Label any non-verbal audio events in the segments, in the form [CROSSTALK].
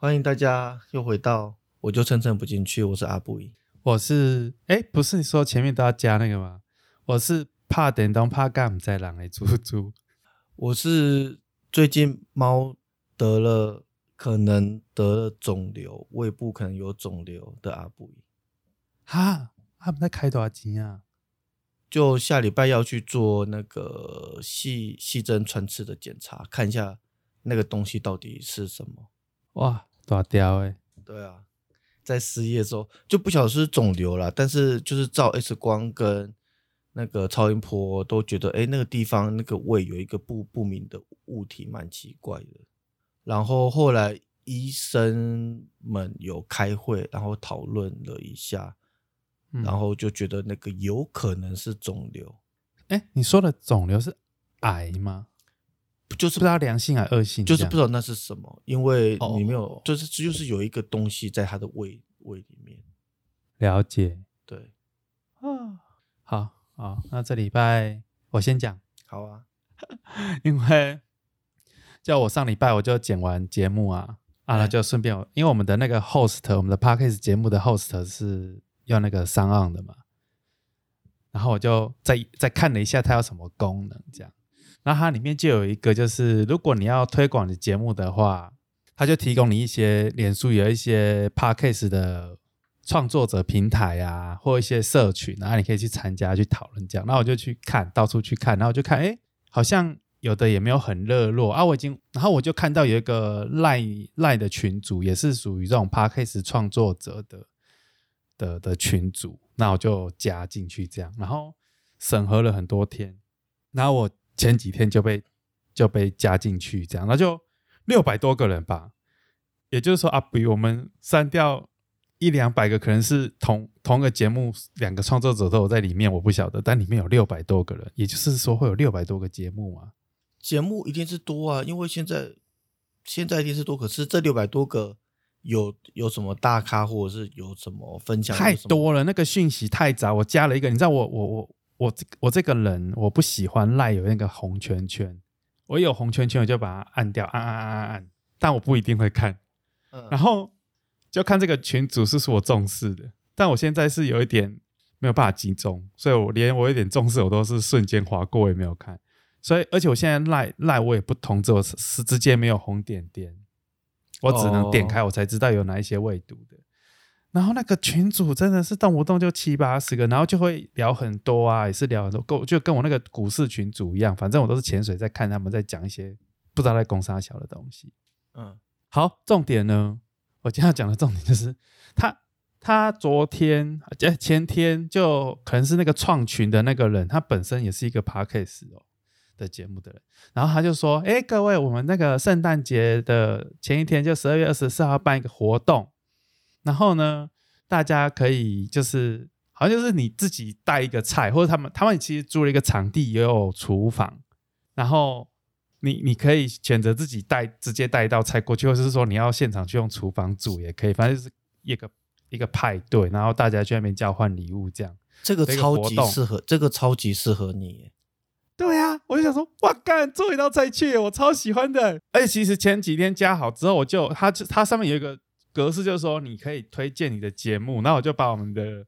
欢迎大家又回到，我就蹭蹭不进去。我是阿布依，我是哎，不是你说前面都要加那个吗？我是怕电动怕干在狼的猪猪。[LAUGHS] 我是最近猫得了，可能得了肿瘤，胃部可能有肿瘤的阿布依。哈，他们在开多少钱啊？就下礼拜要去做那个细细针穿刺的检查，看一下那个东西到底是什么。哇，大雕哎！对啊，在失业之后就不晓得是肿瘤了，但是就是照 X 光跟那个超音波都觉得，哎，那个地方那个胃有一个不不明的物体，蛮奇怪的。然后后来医生们有开会，然后讨论了一下。然后就觉得那个有可能是肿瘤，哎，你说的肿瘤是癌吗？就是不知道良性还是恶性，就是不知道那是什么，因为你没有，就是就是有一个东西在他的胃胃里面。了解，对，啊，好好，那这礼拜我先讲，好啊，[LAUGHS] 因为叫我上礼拜我就剪完节目啊，啊，那就顺便，因为我们的那个 host，我们的 podcast 节目的 host 是。要那个上岸的嘛，然后我就再再看了一下它有什么功能，这样，然后它里面就有一个，就是如果你要推广你节目的话，它就提供你一些脸书有一些 podcast 的创作者平台啊，或一些社群，然后你可以去参加去讨论这样。那我就去看到处去看，然后我就看，哎，好像有的也没有很热络啊。我已经，然后我就看到有一个赖赖的群组，也是属于这种 podcast 创作者的。的的群组，那我就加进去，这样，然后审核了很多天，然后我前几天就被就被加进去，这样，那就六百多个人吧，也就是说啊，比我们删掉一两百个，可能是同同个节目两个创作者都有在里面，我不晓得，但里面有六百多个人，也就是说会有六百多个节目嘛？节目一定是多啊，因为现在现在一定是多，可是这六百多个。有有什么大咖，或者是有什么分享？太多了，那个讯息太杂。我加了一个，你知道，我我我我这我这个人，我不喜欢赖有那个红圈圈。我有红圈圈，我就把它按掉，按按按按按。但我不一定会看，然后就看这个群主是是我重视的。但我现在是有一点没有办法集中，所以我连我有点重视，我都是瞬间划过，也没有看。所以，而且我现在赖赖我也不通知，我是直接没有红点点。我只能点开，我才知道有哪一些未读的。然后那个群主真的是动不动就七八十个，然后就会聊很多啊，也是聊很多，跟就跟我那个股市群主一样，反正我都是潜水在看他们在讲一些不知道在攻啥小的东西。嗯，好，重点呢，我今天要讲的重点就是他他昨天前前天就可能是那个创群的那个人，他本身也是一个 parkes 哦。的节目的人，然后他就说：“哎，各位，我们那个圣诞节的前一天，就十二月二十四号办一个活动，然后呢，大家可以就是好像就是你自己带一个菜，或者他们他们其实租了一个场地，也有厨房，然后你你可以选择自己带，直接带一道菜过去，或者是说你要现场去用厨房煮也可以，反正就是一个一个派对，然后大家去那边交换礼物，这样这个超级适合，这个超级适合你。”对呀，我就想说，哇干，做一道菜去，我超喜欢的。而且其实前几天加好之后，我就它它上面有一个格式，就是说你可以推荐你的节目，那我就把我们的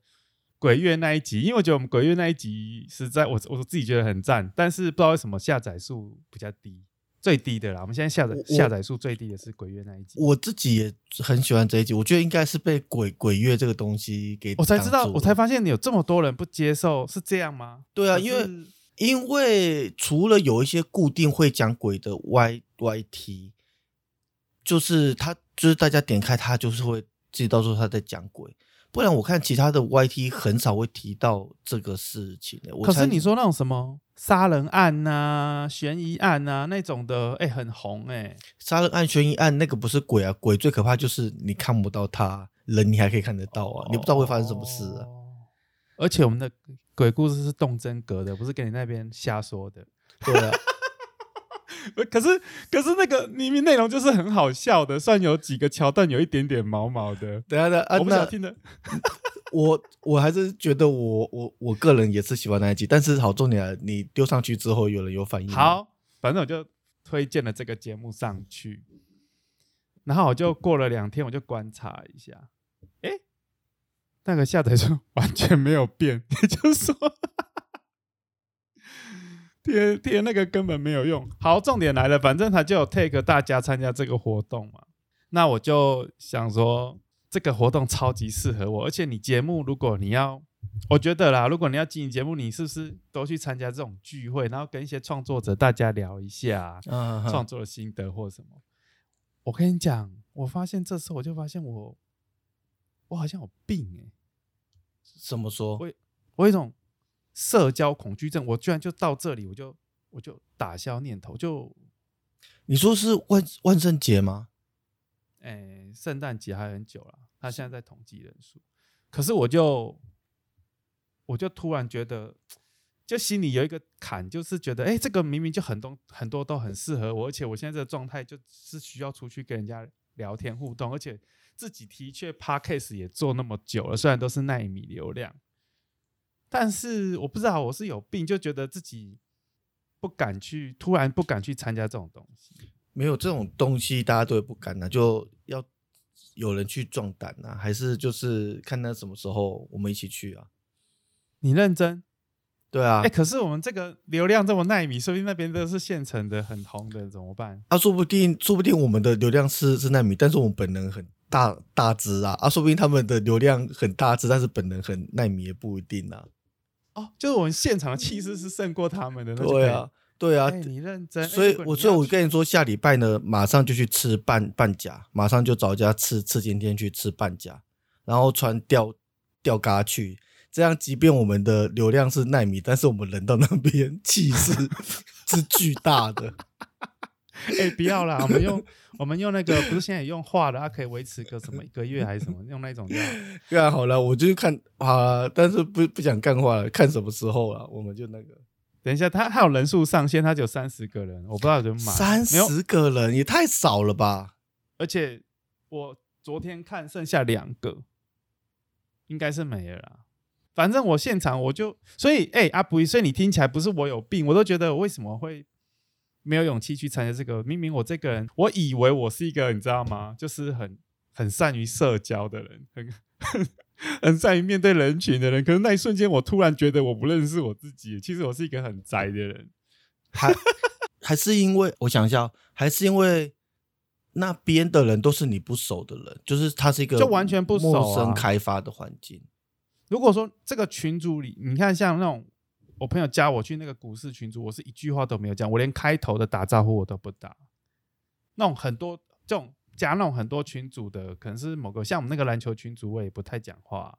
鬼月那一集，因为我觉得我们鬼月那一集实在我我自己觉得很赞，但是不知道为什么下载数比较低，最低的啦。我们现在下载下载数最低的是鬼月那一集。我自己也很喜欢这一集，我觉得应该是被鬼鬼月这个东西给我才知道，我才发现你有这么多人不接受，是这样吗？对啊，因为。因为除了有一些固定会讲鬼的 Y Y T，就是他就是大家点开它就是会知道说他在讲鬼，不然我看其他的 Y T 很少会提到这个事情的。可是你说那种什么杀人案呐、悬疑案呐那种的，哎，很红哎。杀人案、悬疑案那个不是鬼啊，鬼最可怕就是你看不到他，人你还可以看得到啊，你不知道会发生什么事啊。而且我们的。鬼故事是动真格的，不是给你那边瞎说的。对啊，[LAUGHS] [LAUGHS] 可是可是那个明明内容就是很好笑的，算有几个桥段有一点点毛毛的。等下等，我不想听的。[LAUGHS] 我我还是觉得我我我个人也是喜欢那一集，但是好重点，你丢上去之后有人有反应。好，反正我就推荐了这个节目上去。然后我就过了两天，我就观察一下，哎，那个下载数完全没有变，也就是说，贴贴那个根本没有用。好，重点来了，反正他就有 take 大家参加这个活动嘛，那我就想说，这个活动超级适合我，而且你节目如果你要，我觉得啦，如果你要经营节目，你是不是都去参加这种聚会，然后跟一些创作者大家聊一下嗯，创作的心得或什么？我跟你讲，我发现这次我就发现我，我好像有病哎、怎么说？我我有一种社交恐惧症，我居然就到这里，我就我就打消念头，就你说是万万圣节吗？哎，圣诞节还很久了，他现在在统计人数，可是我就我就突然觉得，就心里有一个坎，就是觉得，哎，这个明明就很多很多都很适合我，而且我现在这个状态就是需要出去跟人家聊天互动，而且自己的确 podcast 也做那么久了，虽然都是奈米流量，但是我不知道我是有病，就觉得自己不敢去，突然不敢去参加这种东西。没有这种东西，大家都会不敢呐、就要有人去壮胆呐、还是就是看他什么时候我们一起去啊？你认真？对啊哎、，可是我们这个流量这么耐米，说不定那边都是现成的、很红的，怎么办？啊，说不定说不定我们的流量是是耐米，但是我们本人很大大只啊，啊，说不定他们的流量很大只，但是本人很耐米也不一定啊。哦，就是我们现场的气势是胜过他们的，那对啊，，对啊，哎、你认真。哎所以我所以我跟你说，下礼拜呢，马上就去吃半半甲，马上就找一家吃吃今天去吃半甲，然后穿吊吊嘎去，这样即便我们的流量是奈米，但是我们人到那边 [LAUGHS] 气势是巨大的。[LAUGHS] 哎、不要啦，我们用我们用那个不是现在也用画的，它可以维持个什么一个月还是什么，用那种就好。[LAUGHS] 对啊，好了，我就看啊，但是不不想干话了，看什么时候了，我们就那个等一下，他他有人数上限，他只有三十个人，我不知道有没有满。三十个人也太少了吧？而且我昨天看剩下两个，应该是没了啦。反正我现场我就，所以哎、阿布，所以你听起来不是我有病，我都觉得我为什么会没有勇气去参加这个？明明我这个人，我以为我是一个你知道吗？就是很很善于社交的人，很很 [LAUGHS] 很善于面对人群的人。可是那一瞬间，我突然觉得我不认识我自己，其实我是一个很宅的人。还 [LAUGHS] 还是因为我想一下哦，还是因为那边的人都是你不熟的人，就是他是一个就完全不熟生开发的环境。如果说这个群组里，你看像那种我朋友加我去那个股市群组，我是一句话都没有讲，我连开头的打招呼我都不打。那种很多这种加那种很多群组的，可能是某个像我们那个篮球群组，我也不太讲话。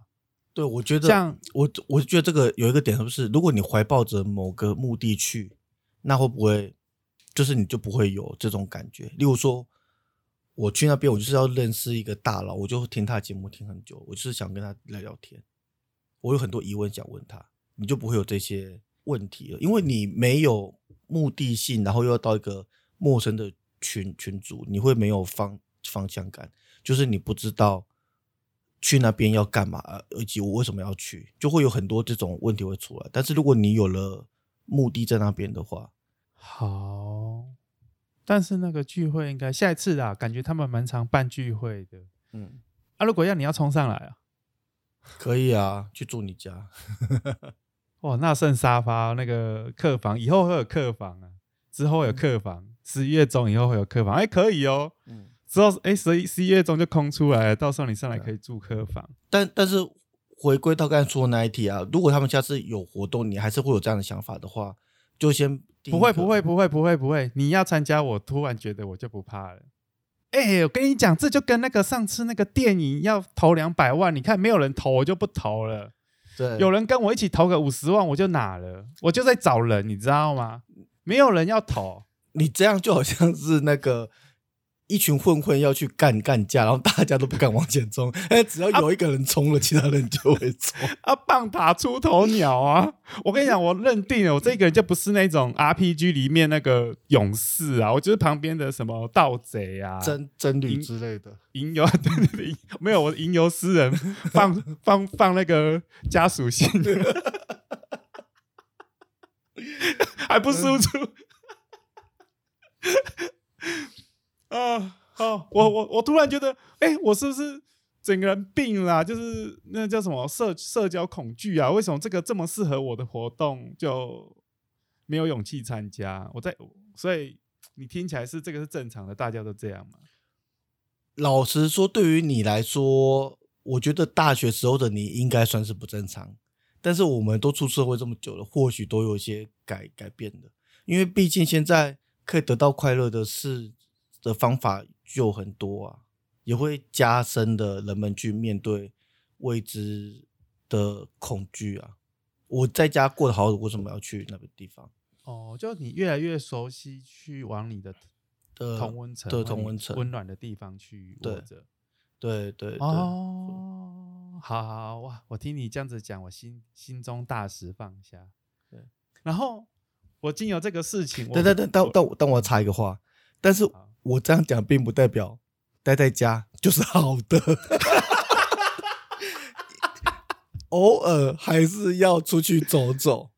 对，我觉得像我我觉得这个有一个点，就是如果你怀抱着某个目的去，那会不会就是你就不会有这种感觉？例如说，我去那边，我就是要认识一个大佬，我就听他的节目听很久，我就是想跟他聊聊天，我有很多疑问想问他，你就不会有这些问题了，因为你没有目的性，然后又要到一个陌生的群群组，你会没有方方向感，就是你不知道去那边要干嘛，呃以及我为什么要去，就会有很多这种问题会出来。但是如果你有了目的在那边的话，好，但是那个聚会应该下一次啦，感觉他们蛮常办聚会的。嗯，啊，如果要你要冲上来啊，可以啊，去住你家。[LAUGHS] 哇，那剩沙发那个客房，以后会有客房啊，之后会有客房，十一月中以后会有客房，哎、可以哦。嗯，之后哎，十一十一月中就空出来了，到时候你上来可以住客房。但但是回归到刚才说的那一题啊，如果他们下次有活动，你还是会有这样的想法的话，就先不会不会不会不会不会，你要参加，我突然觉得我就不怕了。哎、我跟你讲，这就跟那个上次那个电影要投两百万，你看没有人投，我就不投了。对有人跟我一起投个五十万，我就拿了，我就在找人，你知道吗？没有人要投，你这样就好像是那个一群混混要去干干架，然后大家都不敢往前冲，[LAUGHS] 哎，只要有一个人冲了，其他人就会冲。啊，棒打出头鸟啊！我跟你讲，我认定了，我这个人就不是那种 RPG 里面那个勇士啊，我就是旁边的什么盗贼啊，真真女之类的，吟游，[LAUGHS] 对对对，没有我吟游诗人 [LAUGHS] 放放放那个家属信，还不输出啊！好，我我我突然觉得，哎，我是不是整个人病了？就是那叫什么社社交恐惧啊？为什么这个这么适合我的活动就没有勇气参加？我在，所以你听起来是这个是正常的，大家都这样吗？老实说，对于你来说，我觉得大学时候的你应该算是不正常。但是我们都出社会这么久了，或许都有一些改改变的。因为毕竟现在可以得到快乐的事的方法就很多啊，也会加深的人们去面对未知的恐惧啊。我在家过得好，为什么要去那个地方？哦，就你越来越熟悉，去往你的。的同温层的同温层温暖的地方去对着，对对哦，好好哇！我听你这样子讲，我心心中大石放下。对，然后我经由这个事情，等等等，但但但我插一个话，但是我这样讲并不代表待在家就是好的，[LAUGHS] 偶尔还是要出去走走。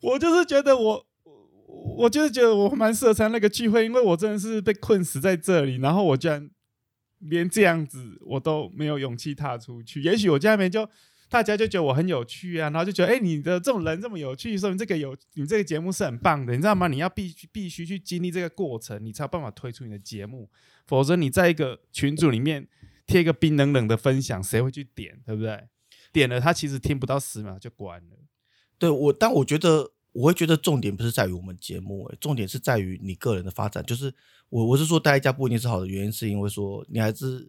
我就是觉得我。我就是觉得我蛮适合参加那个聚会，因为我真的是被困死在这里，然后我居然连这样子我都没有勇气踏出去。也许我家里面就大家就觉得我很有趣啊，然后就觉得哎，你的这种人这么有趣，说明这个有你这个节目是很棒的，你知道吗？你要必须必须去经历这个过程，你才有办法推出你的节目，否则你在一个群组里面贴一个冰冷冷的分享，谁会去点？对不对？点了他其实听不到十秒就关了。对我，但我觉得。我会觉得重点不是在于我们节目，重点是在于你个人的发展。就是我我是说待在家不一定是好的原因，是因为说你还是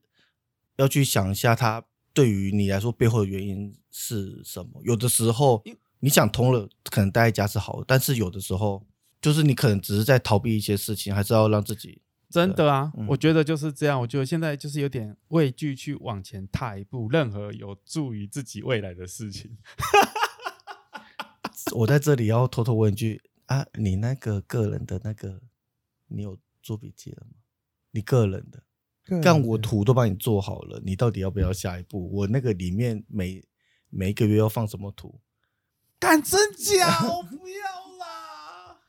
要去想一下，他对于你来说背后的原因是什么。有的时候你想通了，可能待在家是好的，但是有的时候就是你可能只是在逃避一些事情，还是要让自己真的啊。我觉得就是这样。我觉得现在就是有点畏惧去往前踏一步，任何有助于自己未来的事情。我在这里要偷偷问一句啊，你那个个人的那个，你有做笔记了吗？你个人的，但我图都帮你做好了，你到底要不要下一步？我那个里面每每一个月要放什么图？敢真假？我不要啦！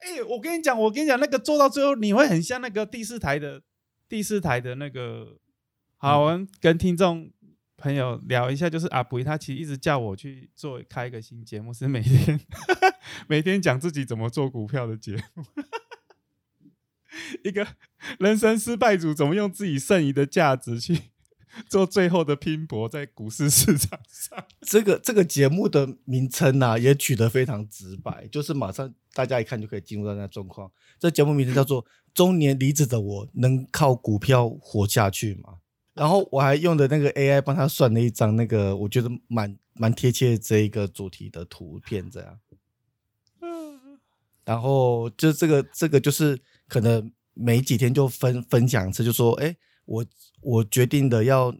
哎，我跟你讲，我跟你讲，那个做到最后，你会很像那个第四台的第四台的那个，好，我们跟听众。朋友聊一下，就是阿布他其实一直叫我去做开一个新节目，是每天 [LAUGHS] 每天讲自己怎么做股票的节目，一个人生失败组怎么用自己剩余的价值去 [LAUGHS] 做最后的拼搏，在股市市场上。这个这个节目的名称呢，也取得非常直白，就是马上大家一看就可以进入到那状况。这节目名称叫做《中年离职的我能靠股票活下去吗》。然后我还用的那个 AI 帮他算了一张那个我觉得蛮蛮贴切这一个主题的图片，这样。然后就这个这个就是可能每几天就分分享一次，就说哎，我我决定的要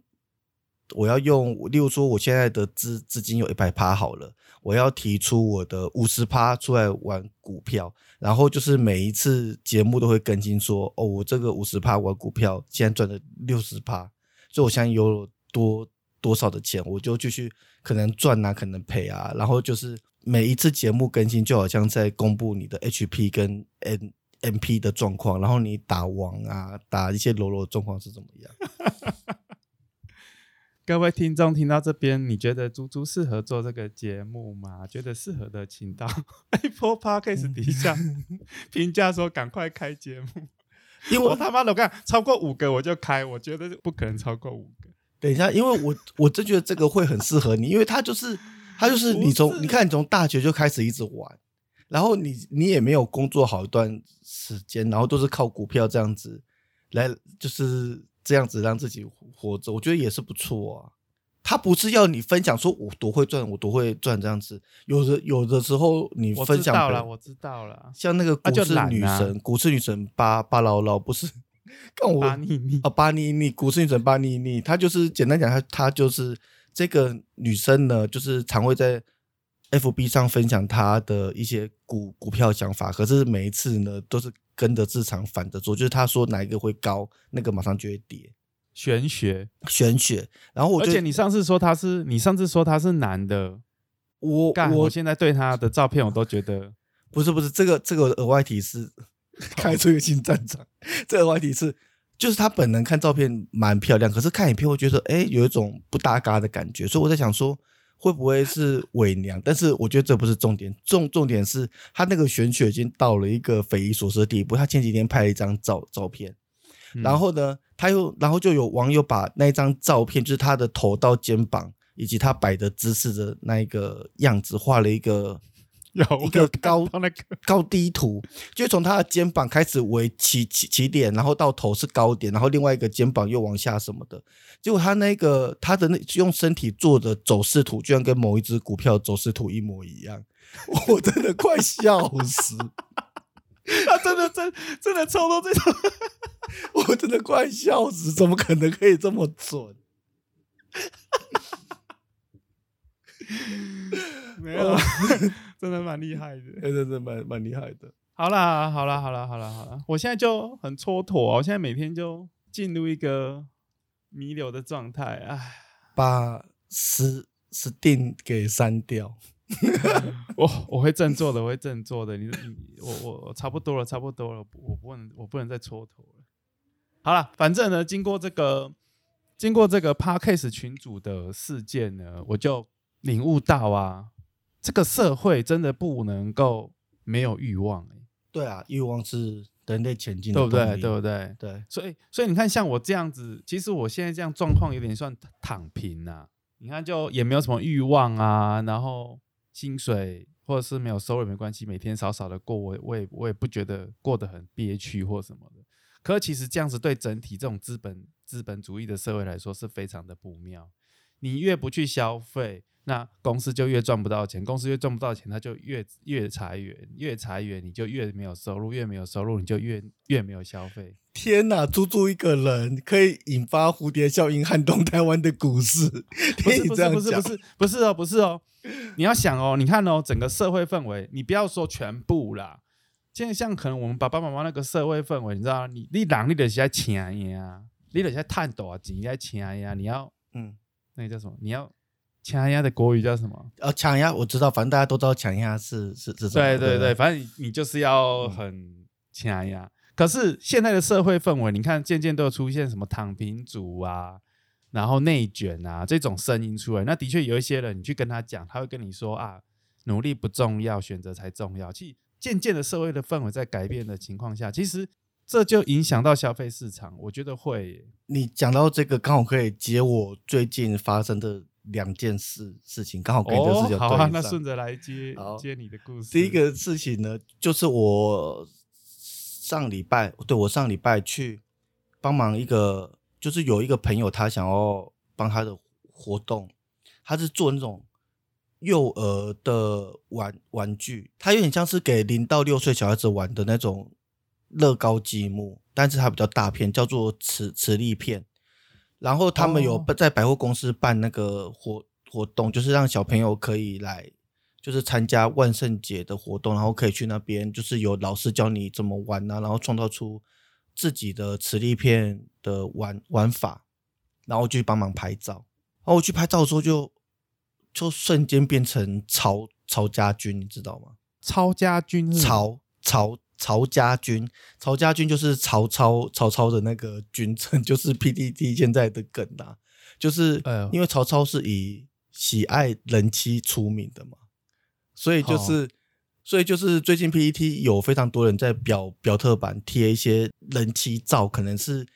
我要用，例如说我现在的资资金有一百趴好了，我要提出我的五十趴出来玩股票，然后就是每一次节目都会更新说哦，我这个五十趴玩股票现在赚了六十趴。就我现在有多多少的钱，我就继续可能赚啊，可能赔啊。然后就是每一次节目更新，就好像在公布你的 HP 跟 N MP 的状况，然后你打王啊，打一些罗罗的状况是怎么样？[LAUGHS] 各位听众听到这边，你觉得猪猪适合做这个节目吗？觉得适合的，请到 [LAUGHS] Apple Podcast 底下 [LAUGHS] 评价说赶快开节目。因为我他妈的，我看超过五个我就开，我觉得不可能超过五个。等一下，因为我我真觉得这个会很适合你，因为他就是他就是你从你看你从大学就开始一直玩，然后你你也没有工作好一段时间，然后都是靠股票这样子来就是这样子让自己活着，我觉得也是不错啊。他不是要你分享说我多会赚，我多会赚这样子。有的有的时候你分享，我知道了，我知道了。像那个股市女神，股市女神巴巴劳劳不是？看我巴妮妮啊，巴妮妮，股市女神巴妮妮，她就是简单讲，她她就是这个女生呢，就是常会在 FB 上分享他的一些股股票想法，可是每一次呢都是跟着市场反着做，就是他说哪一个会高，那个马上就会跌。玄学，玄学。然后我，而且你上次说他是，你上次说他是男的，我我现在对他的照片我都觉得 [LAUGHS] 不是不是这个这个额外提示，[LAUGHS] 开出一个新战场。这额外提示，就是他本人看照片蛮漂亮，可是看影片会觉得，哎，有一种不搭嘎的感觉。所以我在想说，会不会是伪娘？但是我觉得这不是重点，重重点是他那个选曲已经到了一个匪夷所思的地步。他前几天拍了一张照照片，然后呢，他又然后就有网友把那一张照片，就是他的头到肩膀以及他摆的姿势的那一个样子，画了一个。有一个高 [LAUGHS] 那个高低图，就从他的肩膀开始为起起起点，然后到头是高点，然后另外一个肩膀又往下什么的。结果他那个他的那用身体做的走势图，居然跟某一只股票走势图一模一样，[LAUGHS] 我真的快笑死！[LAUGHS] 他真的真真的抽到这种，我真的快笑死！怎么可能可以这么准？没有。真的蛮厉害的，真的蛮蛮厉害的。好啦，好啦，好啦，好啦，好啦，我现在就很蹉跎，我现在每天就进入一个弥留的状态。唉，把死死定给删掉。[LAUGHS] 我我会振作的，我会振作的。你你我我差不多了，差不多了，我不能我不能再蹉跎了。好了，反正呢，经过这个经过这个 Parkcase 群组的事件呢，我就领悟到啊。这个社会真的不能够没有欲望哎，对啊，欲望是人类前进的，对不对？对不对？对，所以所以你看，像我这样子，其实我现在这样状况有点算躺平呐。你看，就也没有什么欲望啊，然后薪水或者是没有收入没关系，每天少少的过，我我也我也不觉得过得很憋屈或什么的。可其实这样子对整体这种资本资本主义的社会来说是非常的不妙。你越不去消费。那公司就越赚不到钱，公司越赚不到钱，他就越越裁员，越裁员你就越没有收入，越没有收入你就越越没有消费。天哪，猪猪一个人可以引发蝴蝶效应，撼动台湾的股市？不是不是不是不是不是哦不是哦，你要想哦，你看哦，整个社会氛围，你不要说全部啦，现在像可能我们爸爸妈妈那个社会氛围，你知道你你人你得在请呀，你得在探多少钱在请呀，你要嗯，那个叫什么？你要。抢鸭的国语叫什么？呃，抢鸭我知道，反正大家都知道抢鸭是是是。对对对，反正你就是要很抢鸭。可是现在的社会氛围，你看渐渐都有出现什么躺平族啊，然后内卷啊这种声音出来。那的确有一些人，你去跟他讲，他会跟你说啊，努力不重要，选择才重要。其实渐渐的社会的氛围在改变的情况下，其实这就影响到消费市场。我觉得会。你讲到这个，刚好可以接我最近发生的。两件事事情刚好跟这个事情对好，那顺着来接接你的故事。第一个事情呢，就是我上礼拜，对我上礼拜去帮忙一个，就是有一个朋友，他想要帮他的活动，他是做那种幼儿的玩玩具，他有点像是给零到六岁小孩子玩的那种乐高积木，但是它比较大片，叫做磁磁力片。然后他们有在百货公司办那个活活动，就是让小朋友可以来，就是参加万圣节的活动，然后可以去那边，就是有老师教你怎么玩啊，然后创造出自己的磁力片的玩玩法，然后就去帮忙拍照。然后我去拍照的时候，就就瞬间变成曹曹家军，你知道吗？曹家军，曹曹。曹家军，曹家军就是曹操，曹操的那个军称，[LAUGHS] 就是 PDD 现在的梗啊，就是因为曹操是以喜爱人妻出名的嘛，所以就是，所以就是最近 PPT 有非常多人在表表特版贴一些人妻照，可能是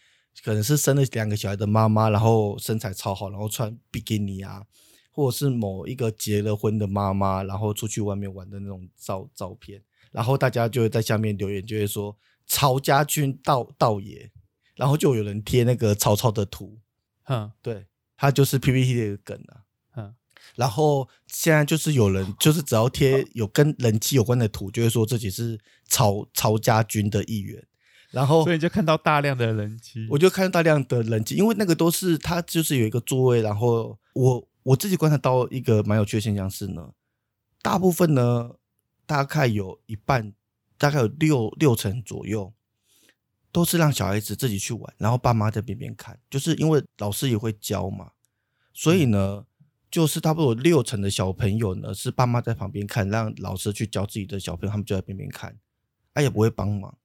可能是生了两个小孩的妈妈，然后身材超好，然后穿比基尼啊，或者是某一个结了婚的妈妈，然后出去外面玩的那种照照片。然后大家就会在下面留言，就会说曹家军道道爷，然后就有人贴那个曹操的图，嗯，对，他就是 PPT 的一个梗啊，嗯，然后现在就是有人就是只要贴有跟人气有关的图，就会说自己是曹曹家军的一员，然后所以就看到大量的人机，我就看到大量的人机，因为那个都是他就是有一个座位，然后我我自己观察到一个蛮有趣的现象是呢，大部分呢。大概有一半，大概有六六成左右，都是让小孩子自己去玩，然后爸妈在边边看，就是因为老师也会教嘛，所以呢，就是差不多六成的小朋友呢是爸妈在旁边看，让老师去教自己的小朋友，他们就在边边看，他也不会帮忙。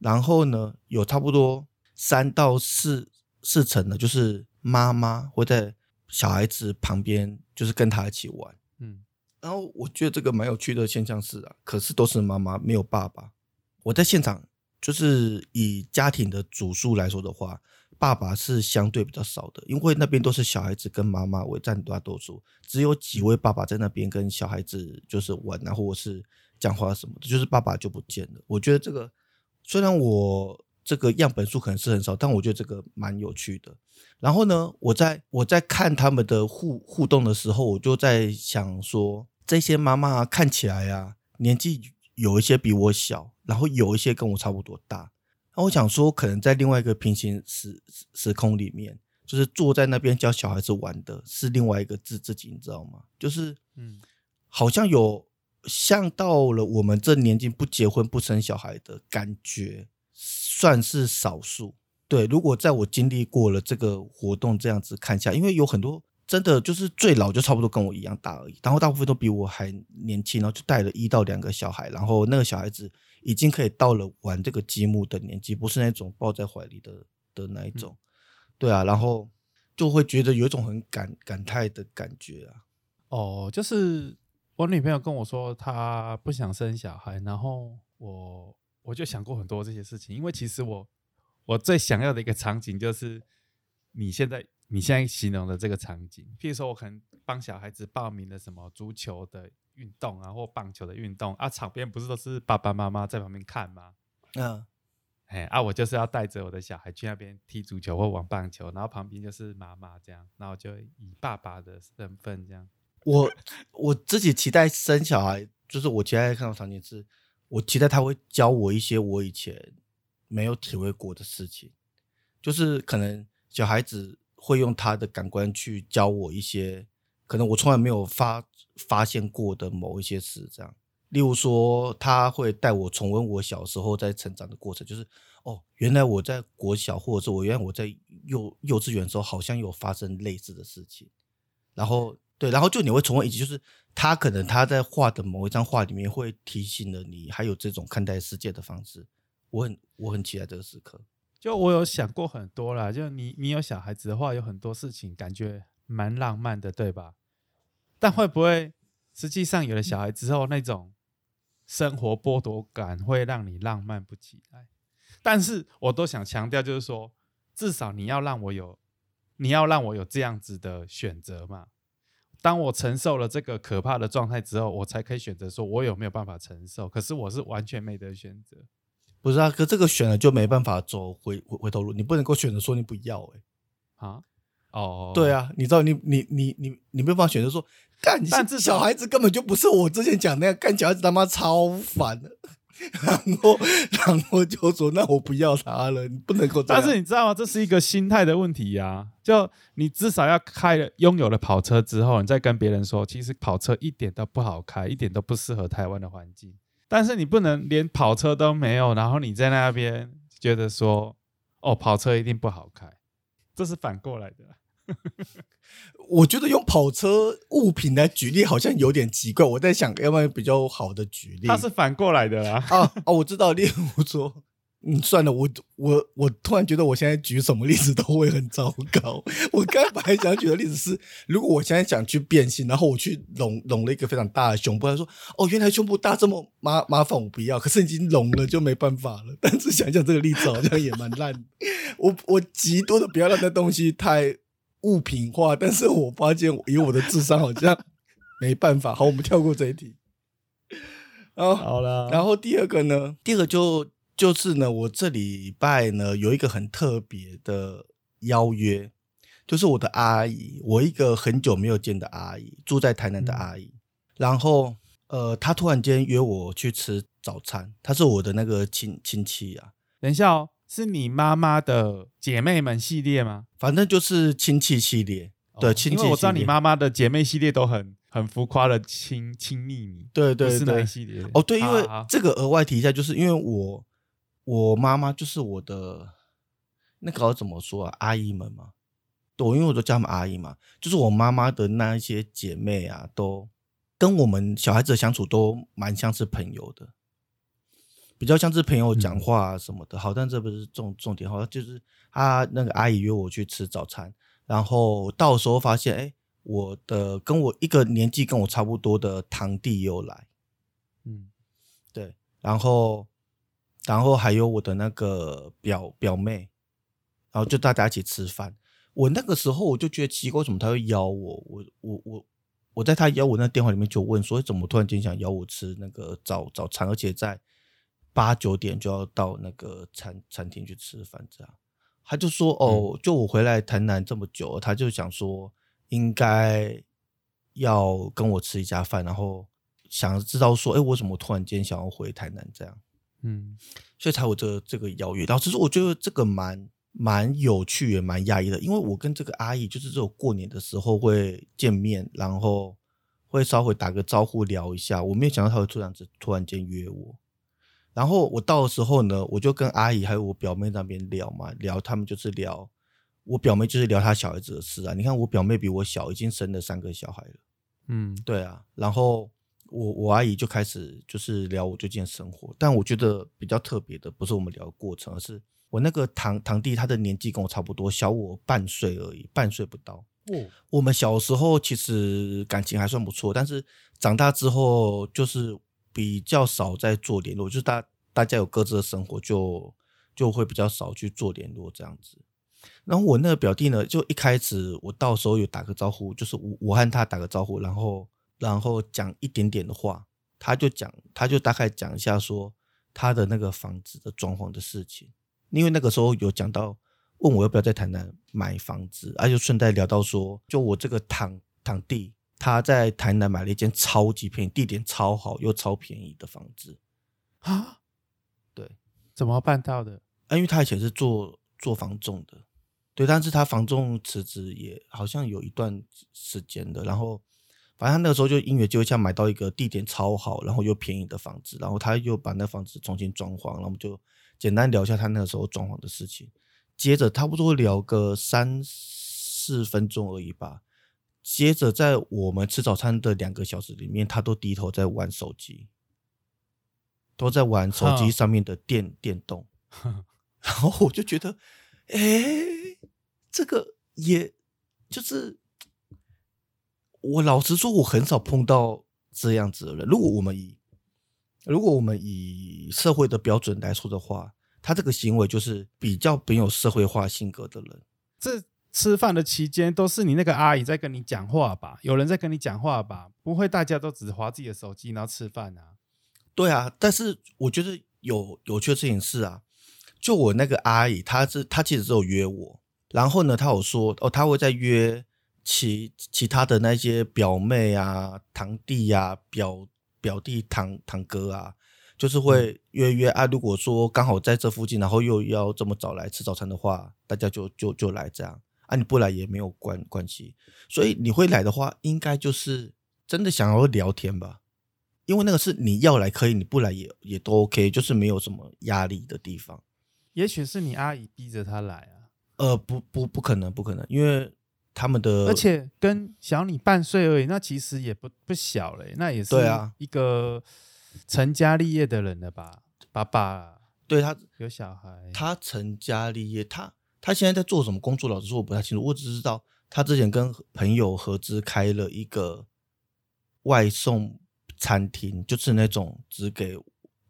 然后呢，有差不多三到四四成的，就是妈妈会在小孩子旁边，就是跟他一起玩。嗯然后我觉得这个蛮有趣的现象是啊，可是都是妈妈没有爸爸。我在现场就是以家庭的组数来说的话，爸爸是相对比较少的，因为那边都是小孩子跟妈妈为占大多数，只有几位爸爸在那边跟小孩子就是玩啊，或者是讲话什么的，就是爸爸就不见了。我觉得这个虽然我这个样本数可能是很少，但我觉得这个蛮有趣的。然后呢，我在我在看他们的互互动的时候，我就在想说，这些妈妈看起来啊，年纪有一些比我小，然后有一些跟我差不多大。那我想说，可能在另外一个平行时时时空里面，就是坐在那边教小孩子玩的是另外一个自自己，你知道吗？就是嗯好像有像到了我们这年纪不结婚不生小孩的感觉，算是少数。对，如果在我经历过了这个活动这样子看下，因为有很多真的就是最老就差不多跟我一样大而已，然后大部分都比我还年轻，然后就带了一到两个小孩，然后那个小孩子已经可以到了玩这个积木的年纪，不是那种抱在怀里的的那一种。对啊，然后就会觉得有一种很感感慨的感觉啊。哦，就是我女朋友跟我说她不想生小孩，然后我我就想过很多这些事情，因为其实我我最想要的一个场景就是你现在你现在形容的这个场景，譬如说我可能帮小孩子报名了什么足球的运动啊，或棒球的运动啊，场边不是都是爸爸妈妈在旁边看吗？嗯，哎啊，我就是要带着我的小孩去那边踢足球或玩棒球，然后旁边就是妈妈这样，然后就以爸爸的身份这样。我我自己期待生小孩，就是我期待看到场景是，我期待他会教我一些我以前没有体会过的事情，就是可能小孩子会用他的感官去教我一些可能我从来没有发发现过的某一些事，这样。例如说，他会带我重温我小时候在成长的过程，就是哦，原来我在国小，或者是我原来我在幼幼稚园的时候，好像有发生类似的事情。然后对，然后就你会重温，以及就是他可能他在画的某一张画里面会提醒了你，还有这种看待世界的方式。我很我很期待这个时刻。就我有想过很多啦，就你你有小孩子的话，有很多事情感觉蛮浪漫的，对吧？但会不会实际上有了小孩之后，那种生活剥夺感会让你浪漫不起来？但是我都想强调，就是说，至少你要让我有，你要让我有这样子的选择嘛。当我承受了这个可怕的状态之后，我才可以选择说我有没有办法承受。可是我是完全没得选择。不是啊，可这个选了就没办法走回回回头路，你不能够选择说你不要、欸，啊，哦，对啊，你知道你你你你你没办法选择说，干，但至少小孩子根本就不是我之前讲那样，干小孩子他妈超烦的，[LAUGHS] 然后然后就说那我不要他了，你不能够。但是你知道吗？这是一个心态的问题呀、就你至少要开了拥有了跑车之后，你再跟别人说，其实跑车一点都不好开，一点都不适合台湾的环境。但是你不能连跑车都没有，然后你在那边觉得说，哦，跑车一定不好开，这是反过来的。[LAUGHS] 我觉得用跑车物品来举例好像有点奇怪，我在想要不要比较好的举例。它是反过来的啦。啊啊，我知道，例如说，嗯，算了，我我我突然觉得我现在举什么例子都会很糟糕。我刚才本来想举的例子是，如果我现在想去变性，然后我去隆隆了一个非常大的胸部，他说，哦，原来胸部大这么麻麻烦，我不要。可是已经隆了就没办法了。[LAUGHS] 但是想想这个例子好像也蛮烂的，我我极多的不要让那东西太物品化，但是我发现以我的智商好像没办法。好，我们跳过这一题。然后好了，然后第二个呢，第二个就就是呢，我这礼拜呢有一个很特别的邀约，就是我的阿姨，我一个很久没有见的阿姨，住在台南的阿姨。然后呃，她突然间约我去吃早餐，她是我的那个亲亲戚啊，等一下哦，是你妈妈的姐妹们系列吗？反正就是亲戚系列。对，哦亲戚因为我知道你妈妈的姐妹系列都很很浮夸的亲亲密你，对对不是那系列哦，对，因为这个额外提一下，就是因为我我妈妈就是我的那个怎么说啊，阿姨们嘛，对，因为我都叫她们阿姨嘛，就是我妈妈的那一些姐妹啊，都跟我们小孩子的相处都蛮像是朋友的。比较像是朋友讲话什么的。好，但这不是重重点，好像就是他那个阿姨约我去吃早餐，然后到时候发现，哎，我的跟我一个年纪跟我差不多的堂弟又来，嗯，对，然后然后还有我的那个表表妹，然后就大家一起吃饭。我那个时候我就觉得奇怪，为什么他会邀我？我我我我在他邀我那电话里面就问说，怎么突然间想邀我吃那个早早餐，而且在八九点就要到那个餐餐厅去吃饭，这样他就说哦，就我回来台南这么久，他就想说应该要跟我吃一家饭，然后想知道说，哎，为什么突然间想要回台南这样？嗯，所以才有这这个邀约。然后其实我觉得这个蛮。蛮有趣也蛮压抑的，因为我跟这个阿姨就是只有过年的时候会见面，然后会稍微打个招呼聊一下。我没有想到她会突然子突然间约我，然后我到的时候呢，我就跟阿姨还有我表妹那边聊嘛，聊他们就是聊我表妹就是聊她小孩子的事啊。你看我表妹比我小，已经生了三个小孩了，嗯，对啊。然后我我阿姨就开始就是聊我最近的生活，但我觉得比较特别的不是我们聊的过程，而是。我那个堂堂弟，他的年纪跟我差不多，小我半岁而已，半岁不到。哦，我们小时候其实感情还算不错，但是长大之后就是比较少在做联络，就是大大家有各自的生活，就就会比较少去做联络这样子。然后我那个表弟呢，就一开始我到时候有打个招呼，就是我我和他打个招呼，然后然后讲一点点的话，他就讲，他就大概讲一下说他的那个房子的装潢的事情。因为那个时候有讲到问我要不要在台南买房子，而且顺带聊到说，就我这个堂堂弟他在台南买了一间超级便宜、地点超好又超便宜的房子啊，对，怎么办到的？啊，因为他以前是做做房仲的，对，但是他房仲辞职也好像有一段时间的，然后反正他那个时候就因缘机会下买到一个地点超好，然后又便宜的房子，然后他又把那房子重新装潢，然后我们就。简单聊一下他那个时候装潢的事情，接着差不多聊个三四分钟而已吧。接着在我们吃早餐的两个小时里面，他都低头在玩手机，都在玩手机上面的电电动。[LAUGHS] [LAUGHS] 然后我就觉得，哎，这个也就是我老实说，我很少碰到这样子的人。如果我们以如果我们以社会的标准来说的话，他这个行为就是比较没有社会化性格的人。这吃饭的期间都是你那个阿姨在跟你讲话吧？有人在跟你讲话吧？不会大家都只划自己的手机然后吃饭啊？对啊，但是我觉得有有趣的事情是啊，就我那个阿姨，她是她其实只有约我，然后呢，她有说哦，她会在约其其他的那些表妹啊、堂弟啊、表。表弟堂堂哥啊，就是会约约啊。如果说刚好在这附近，然后又要这么早来吃早餐的话，大家就就就来这样啊。你不来也没有关关系，所以你会来的话，应该就是真的想要聊天吧？因为那个是你要来可以，你不来也也都 OK，就是没有什么压力的地方。也许是你阿姨逼着他来啊？呃，不不不可能，不可能，因为。他们的，而且跟小你半岁而已，那其实也不不小嘞，那也是对啊一个成家立业的人了吧？爸爸，对他有小孩，他成家立业，他他现在在做什么工作？老实说我不太清楚，我只知道他之前跟朋友合资开了一个外送餐厅，就是那种只给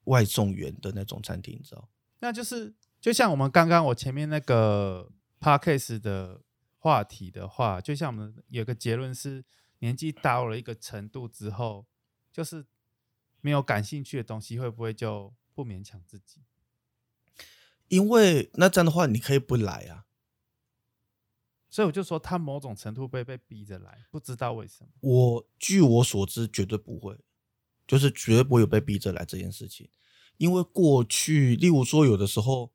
外送员的那种餐厅，你知道？那就是就像我们刚刚我前面那个 parkcase 的。话题的话，就像我们有个结论是，年纪到了一个程度之后，就是没有感兴趣的东西，会不会就不勉强自己？因为那这样的话，你可以不来啊。所以我就说，他某种程度被被逼着来，不知道为什么。我据我所知，绝对不会，就是绝对不会有被逼着来这件事情。因为过去，例如说，有的时候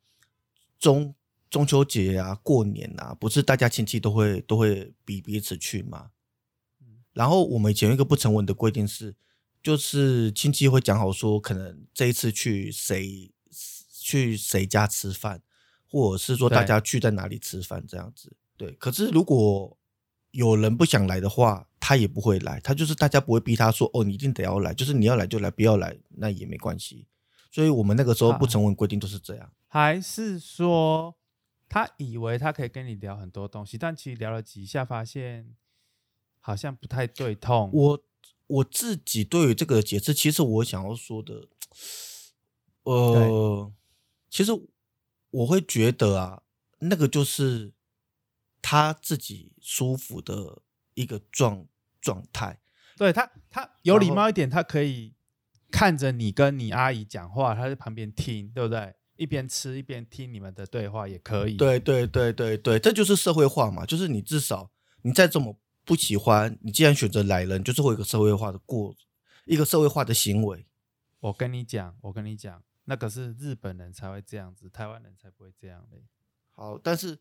中。中秋节啊，过年啊，不是大家亲戚都会都会比彼此去吗？然后我们以前有一个不成文的规定是，就是亲戚会讲好说，可能这一次去谁去谁家吃饭，或者是说大家聚在哪里吃饭这样子。对，可是如果有人不想来的话，他也不会来，他就是大家不会逼他说，哦，你一定得要来，就是你要来就来，不要来那也没关系。所以我们那个时候不啊成文规定都是这样。还是说他以为他可以跟你聊很多东西，但其实聊了几下，发现好像不太对痛。我我自己对于这个解释，其实我想要说的，呃，其实我会觉得啊，那个就是他自己舒服的一个状状态。对他，他有礼貌一点，他可以看着你跟你阿姨讲话，他在旁边听，对不对？一边吃一边听你们的对话也可以。对对对对对，这就是社会化嘛，就是你至少你再怎么不喜欢，你既然选择来了，你就是会有一个社会化的过一个社会化的行为。我跟你讲，我跟你讲，那可是日本人才会这样子，台湾人才不会这样嘞。好，但是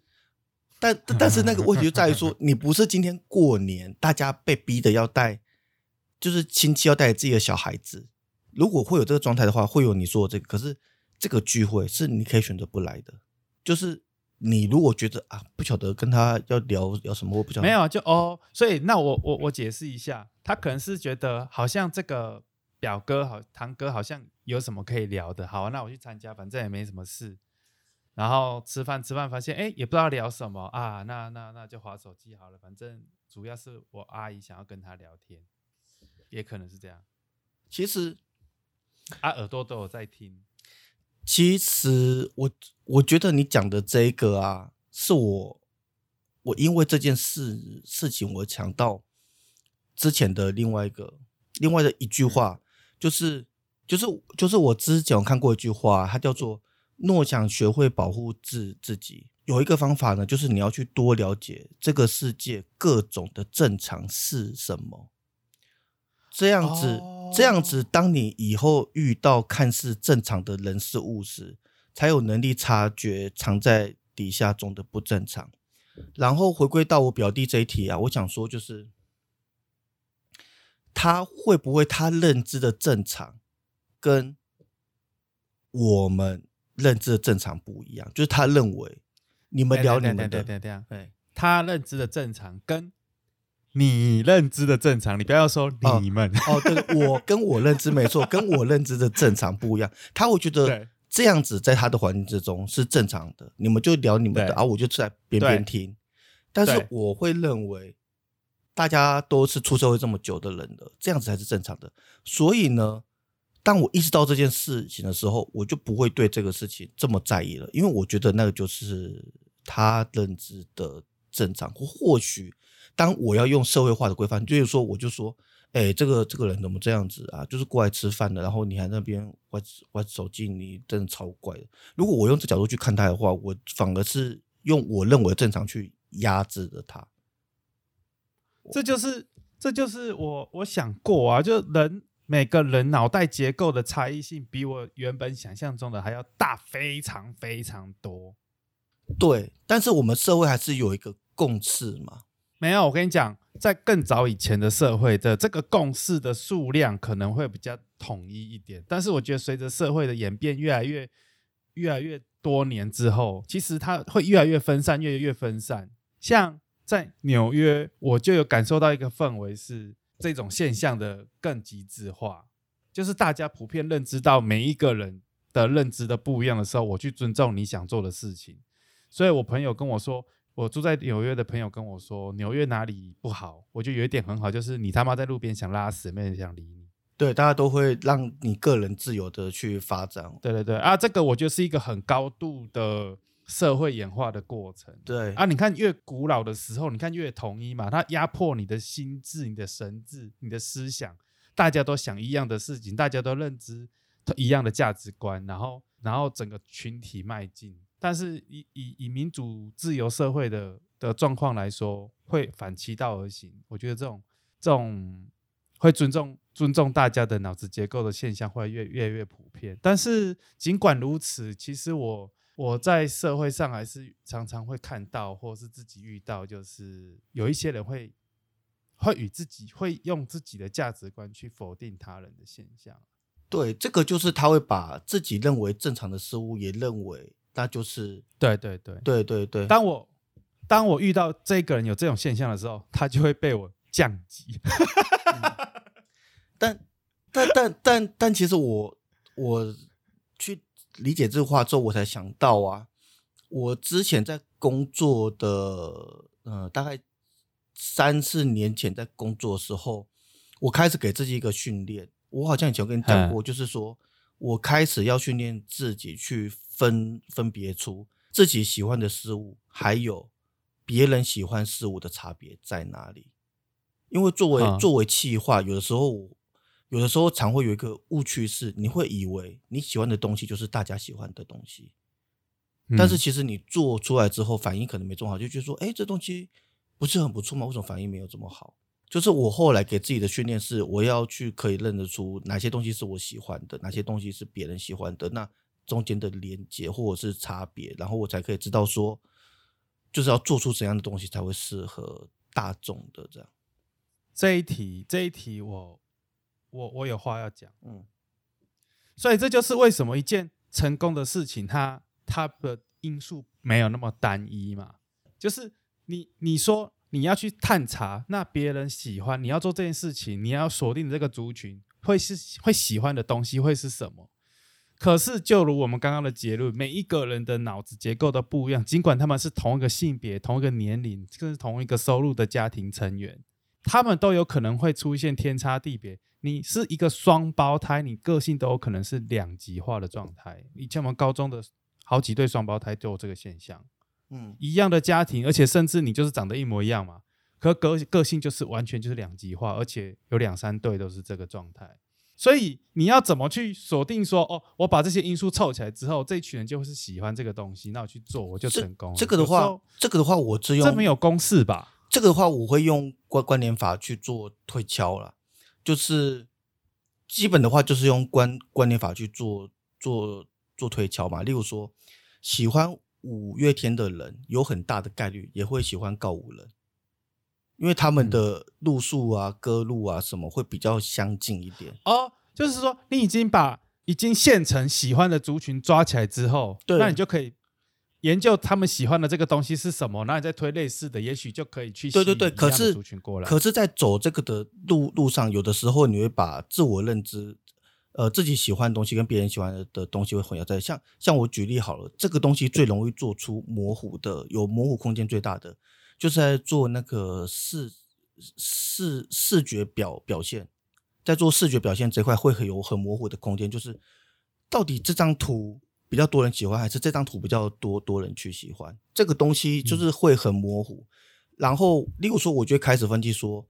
但但是那个问题就在于说，[LAUGHS] 你不是今天过年，大家被逼的要带，就是亲戚要带自己的小孩子。如果会有这个状态的话，会有你说的这个。可是这个聚会是你可以选择不来的，就是你如果觉得啊，不晓得跟他要聊聊什么，我不晓得没有啊就哦，所以那我我我解释一下，他可能是觉得好像这个表哥好堂哥好像有什么可以聊的，好、啊，那我去参加，反正也没什么事。然后吃饭吃饭发现哎也不知道聊什么啊，那那那就划手机好了，反正主要是我阿姨想要跟他聊天，也可能是这样。其实啊，耳朵都有在听，其实我我觉得你讲的这一个啊，是我我因为这件事事情，我想到之前的另外一个另外的一句话，就是就是就是我之前有看过一句话，它叫做“若想学会保护自自己”，有一个方法呢，就是你要去多了解这个世界各种的正常是什么。这样子，这样子，当你以后遇到看似正常的人事物时，才有能力察觉藏在底下中的不正常。然后回归到我表弟这一题啊，我想说就是，他会不会他认知的正常跟我们认知的正常不一样？就是他认为你们聊你们的，对对对，他认知的正常跟你认知的正常，你不要说你们，哦，对，我跟我认知没错，跟我认知的正常不一样。他会觉得这样子在他的环境之中是正常的，你们就聊你们的，对啊，我就在边边听。但是我会认为，大家都是出社会这么久的人了，这样子才是正常的。所以呢，当我意识到这件事情的时候，我就不会对这个事情这么在意了，因为我觉得那个就是他认知的正常，或或许当我要用社会化的规范，就是说，我就说，哎、这个这个人怎么这样子啊？就是过来吃饭的，然后你还那边玩玩手机，你真的超怪的。如果我用这角度去看他的话，我反而是用我认为正常去压制了他。这就是这就是我我想过啊，就人每个人脑袋结构的差异性比我原本想象中的还要大非常非常多。对，但是我们社会还是有一个共识嘛。没有，我跟你讲，在更早以前的社会的这个共识的数量可能会比较统一一点，但是我觉得随着社会的演变越来越越来越多年之后，其实它会越来越分散，越来越分散。像在纽约，我就有感受到一个氛围是这种现象的更极致化，就是大家普遍认知到每一个人的认知的不一样的时候，我去尊重你想做的事情。所以我朋友跟我说，我住在纽约的朋友跟我说，纽约哪里不好？我觉得有一点很好，就是你他妈在路边想拉屎，没人想理你。对，大家都会让你个人自由的去发展。对对对啊，这个我觉得是一个很高度的社会演化的过程。对啊，你看越古老的时候，你看越统一嘛，它压迫你的心智、你的神智、你的思想，大家都想一样的事情，大家都认知一样的价值观，然后然后整个群体迈进。但是以以以民主自由社会的的状况来说，会反其道而行。我觉得这种这种会尊重尊重大家的脑子结构的现象会越越来越普遍。但是尽管如此，其实我我在社会上还是常常会看到，或是自己遇到，就是有一些人会会与自己会用自己的价值观去否定他人的现象。对，这个就是他会把自己认为正常的事物，也认为那就是对对对，对对对。当我当我遇到这个人有这种现象的时候，他就会被我降级。[LAUGHS] 但但但但但其实我我理解这句话之后，我才想到啊，我之前在工作的，呃，大概三四年前在工作的时候，我开始给自己一个训练。我好像以前跟你讲过，就是说我开始要训练自己去分分别出自己喜欢的事物，还有别人喜欢事物的差别在哪里。因为作为嗯作为企划，有的时候有的时候常会有一个误区是，你会以为你喜欢的东西就是大家喜欢的东西，但是嗯其实你做出来之后反应可能没做好，就觉得说，哎，这东西不是很不错吗？为什么反应没有这么好？就是我后来给自己的训练是，我要去可以认得出哪些东西是我喜欢的，哪些东西是别人喜欢的，那中间的连接或者是差别，然后我才可以知道说，就是要做出怎样的东西才会适合大众的这样。这一题这一题我我我有话要讲，嗯所以这就是为什么一件成功的事情，它它的因素没有那么单一嘛。就是你你说你要去探查，那别人喜欢，你要做这件事情，你要锁定这个族群会是会喜欢的东西会是什么？可是，就如我们刚刚的结论，每一个人的脑子结构都不一样，尽管他们是同一个性别、同一个年龄，甚至同一个收入的家庭成员，他们都有可能会出现天差地别。你是一个双胞胎，你个性都有可能是两极化的状态。以前我们高中的好几对双胞胎都有这个现象，嗯一样的家庭，而且甚至你就是长得一模一样嘛，可个个性就是完全就是两极化，而且有两三对都是这个状态。所以你要怎么去锁定说，哦，我把这些因素凑起来之后，这一群人就会是喜欢这个东西，那我去做我就成功了。这个的话这个的话，我只用这没有公式吧？这个的话，我会用关关联法去做推敲啦，就是基本的话，就是用观观念法去做做做推敲嘛。例如说，喜欢五月天的人，有很大的概率也会喜欢告五人，因为他们嗯的路数啊、歌路啊什么会比较相近一点。哦，就是说你已经把已经现成喜欢的族群抓起来之后，对那你就可以研究他们喜欢的这个东西是什么，然后你再推类似的，也许就可以去对对对，可是族群过来。可是，在走这个的路路上，有的时候你会把自我认知，呃，自己喜欢的东西跟别人喜欢的的东西会混淆在。像像我举例好了，这个东西最容易做出模糊的，有模糊空间最大的，就是在做那个视视视觉表表现，在做视觉表现这块会很有很模糊的空间，就是到底这张图比较多人喜欢，还是这张图比较多多人去喜欢？这个东西就是会很模糊。然后，例如说，我就会开始分析说，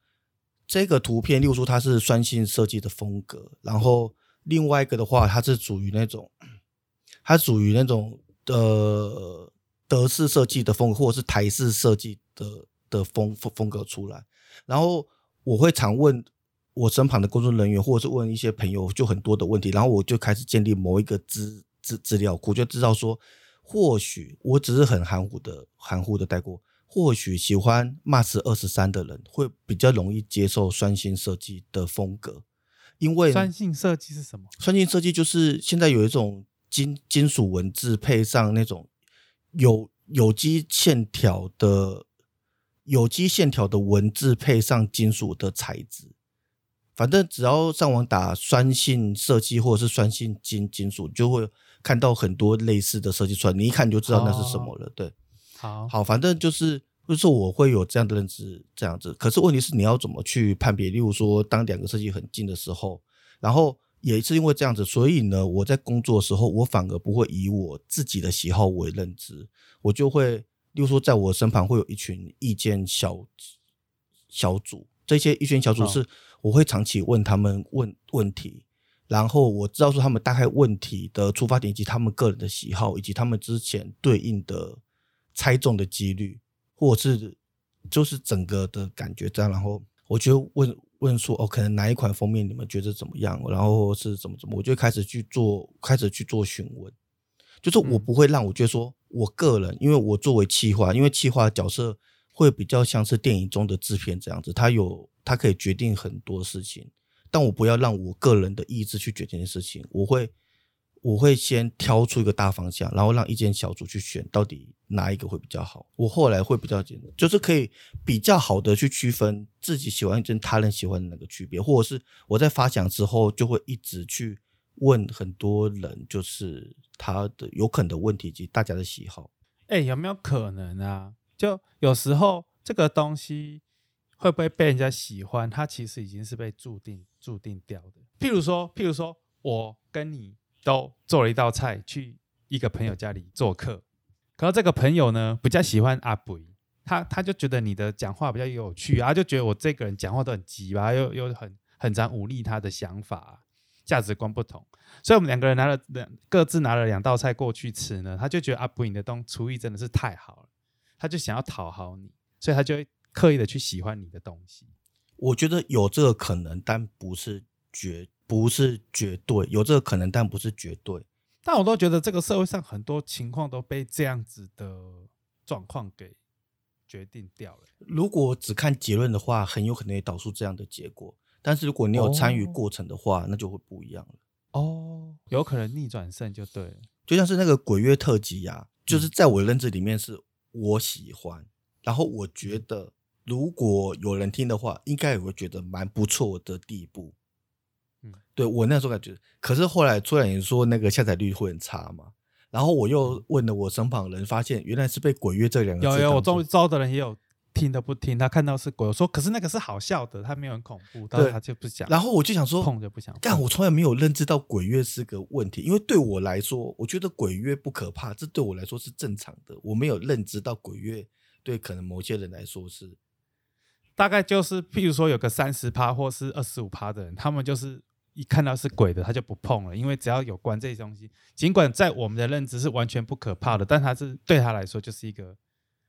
这个图片，例如说它是酸性设计的风格，然后另外一个的话，它是属于那种，它属于那种呃德式设计的风格，或者是台式设计的的风风风格出来。然后我会常问我身旁的工作人员，或者是问一些朋友，就很多的问题，然后我就开始建立某一个资资资料库，就知道说，或许我只是很含糊的含糊的带过，或许喜欢 Mars 二十三的人会比较容易接受酸性设计的风格，因为酸性设计是什么？酸性设计就是现在有一种金金属文字配上那种有有机线条的有机线条的文字配上金属的材质，反正只要上网打酸性设计或者是酸性金金属，就会看到很多类似的设计出来，你一看你就知道那是什么了。对，好，好，反正就是就是我会有这样的认知，这样子。可是问题是你要怎么去判别？例如说，当两个设计很近的时候，然后也是因为这样子，所以呢，我在工作的时候，我反而不会以我自己的喜好为认知，我就会，例如说，在我身旁会有一群意见小小组，这些意见小组好是我会长期问他们问问题。然后我知道说他们大概问题的出发点，以及他们个人的喜好，以及他们之前对应的猜中的几率，或者是就是整个的感觉这样。然后我就问问说，哦，可能哪一款封面你们觉得怎么样？然后是怎么怎么，我就开始去做，开始去做询问。就是我不会让我觉得说，我个人，因为我作为企划，因为企划的角色会比较像是电影中的制片这样子，他有他可以决定很多事情，但我不要让我个人的意志去决定的事情，我会我会先挑出一个大方向，然后让意见小组去选到底哪一个会比较好。我后来会比较简单，就是可以比较好的去区分自己喜欢跟他人喜欢的那个区别，或者是我在发想之后就会一直去问很多人，就是他的有可能的问题及大家的喜好。哎、有没有可能啊？就有时候这个东西会不会被人家喜欢，它其实已经是被注定注定掉的。譬如说，譬如说，我跟你都做了一道菜，去一个朋友家里做客，可是这个朋友呢比较喜欢阿北，他他就觉得你的讲话比较有趣啊，就觉得我这个人讲话都很急吧，又又很很常忤逆他的想法、价值观不同，所以我们两个人拿了两各自拿了两道菜过去吃呢，他就觉得阿布你的东厨艺真的是太好了，他就想要讨好你，所以他就会刻意的去喜欢你的东西。我觉得有这个可能，但不是绝不是绝对，有这个可能，但不是绝对。但我都觉得这个社会上很多情况都被这样子的状况给决定掉了。如果只看结论的话，很有可能也导出这样的结果。但是如果你有参与哦过程的话，那就会不一样了。哦，有可能逆转胜就对了。就像是那个鬼月特辑啊，嗯就是在我的认知里面是我喜欢，然后我觉嗯得如果有人听的话，应该也会觉得蛮不错的地步。嗯，对我那时候感觉，可是后来突然也说那个下载率会很差嘛，然后我又问了我身旁的人，发现原来是被“鬼约”这两个字有有，我周遭的人也有听的不听，他看到是鬼，我说可是那个是好笑的，他没有很恐怖，但是他就不想，然后我就想说，碰就不想。但我从来没有认知到鬼月是个问题，因为对我来说，我觉得鬼月不可怕，这对我来说是正常的。我没有认知到鬼月对可能某些人来说是大概就是，譬如说有个三十趴或是二十五趴的人，他们就是一看到是鬼的，他就不碰了，因为只要有关这些东西，尽管在我们的认知是完全不可怕的，但他是对他来说就是一个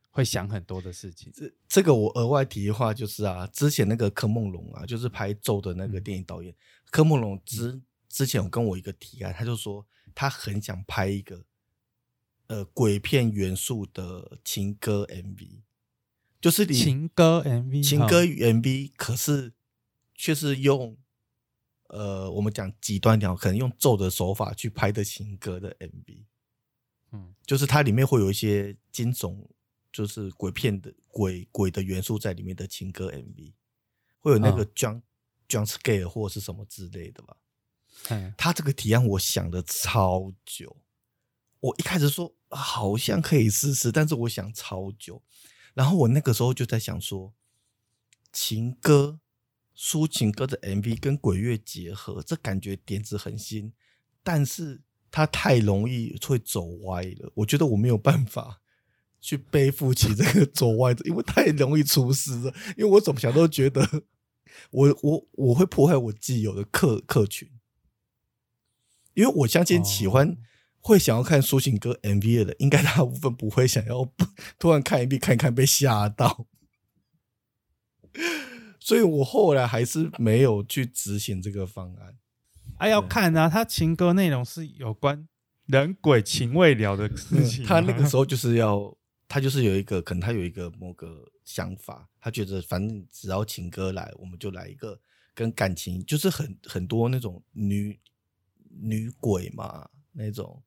会想很多的事情。这这个我额外提的话就是啊，之前那个柯梦龙啊，就是拍咒的那个电影导演，柯梦龙之之前有跟我一个提案，他就说他很想拍一个呃鬼片元素的情歌 MV，就是你情歌 MV，情歌 MV，可是却是用呃我们讲极端点，可能用咒的手法去拍的情歌的 MV，嗯，就是它里面会有一些惊悚，就是鬼片的鬼鬼的元素在里面的情歌 MV，会有那个嗯 jump、jump scare 或是什么之类的吧。嗯他这个提案我想的超久，我一开始说啊好像可以试试，但是我想超久，然后我那个时候就在想说，情歌、抒情歌的 MV 跟鬼乐结合，这感觉点子很新，但是它太容易会走歪了，我觉得我没有办法。去背负起这个走歪的，因为太容易出事了。因为我怎么想都觉得我我我会破坏我既有的客客群，因为我相信喜欢、会想要看抒情歌 MV 的人，应该大部分不会想要突然看一遍看一看被吓到，所以我后来还是没有去执行这个方案。啊要看啊，他情歌内容是有关人鬼情未了的事情啊、嗯他那个时候就是要，他就是有一个，可能他有一个某个想法，他觉得反正只要情歌来，我们就来一个跟感情，就是很很多那种女女鬼嘛，那种哦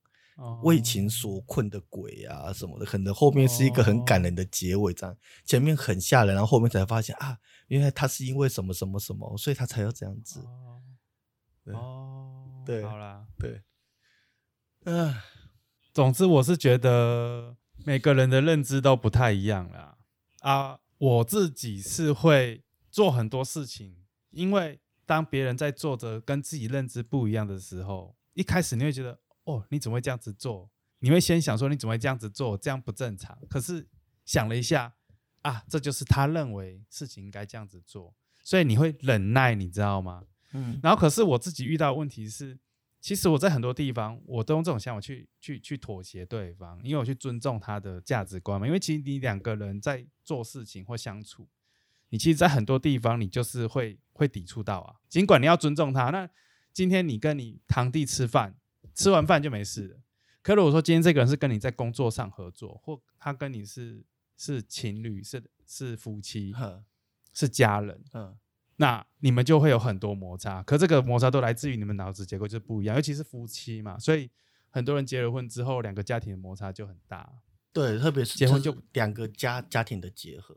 为情所困的鬼啊什么的，可能后面是一个很感人的结尾，这样前面很吓人，然后后面才发现啊，原来他是因为什么什么什么，所以他才要这样子。哦对好啦。对，嗯、总之，我是觉得每个人的认知都不太一样啦。啊，我自己是会做很多事情，因为当别人在做着跟自己认知不一样的时候，一开始你会觉得，哦，你怎么会这样子做？你会先想说，你怎么会这样子做？这样不正常。可是想了一下，啊，这就是他认为事情应该这样子做，所以你会忍耐，你知道吗？嗯然后可是我自己遇到的问题是，其实我在很多地方我都用这种想法去去去妥协对方，因为我去尊重他的价值观嘛。因为其实你两个人在做事情或相处，你其实，在很多地方你就是会会抵触到啊。尽管你要尊重他，那今天你跟你堂弟吃饭，吃完饭就没事了。可如果说今天这个人是跟你在工作上合作，或他跟你是是情侣，是是夫妻，是家人，嗯那你们就会有很多摩擦，可这个摩擦都来自于你们脑子结构就是不一样，尤其是夫妻嘛，所以很多人结了婚之后，两个家庭的摩擦就很大。对，特别是结婚就两个家家庭的结合。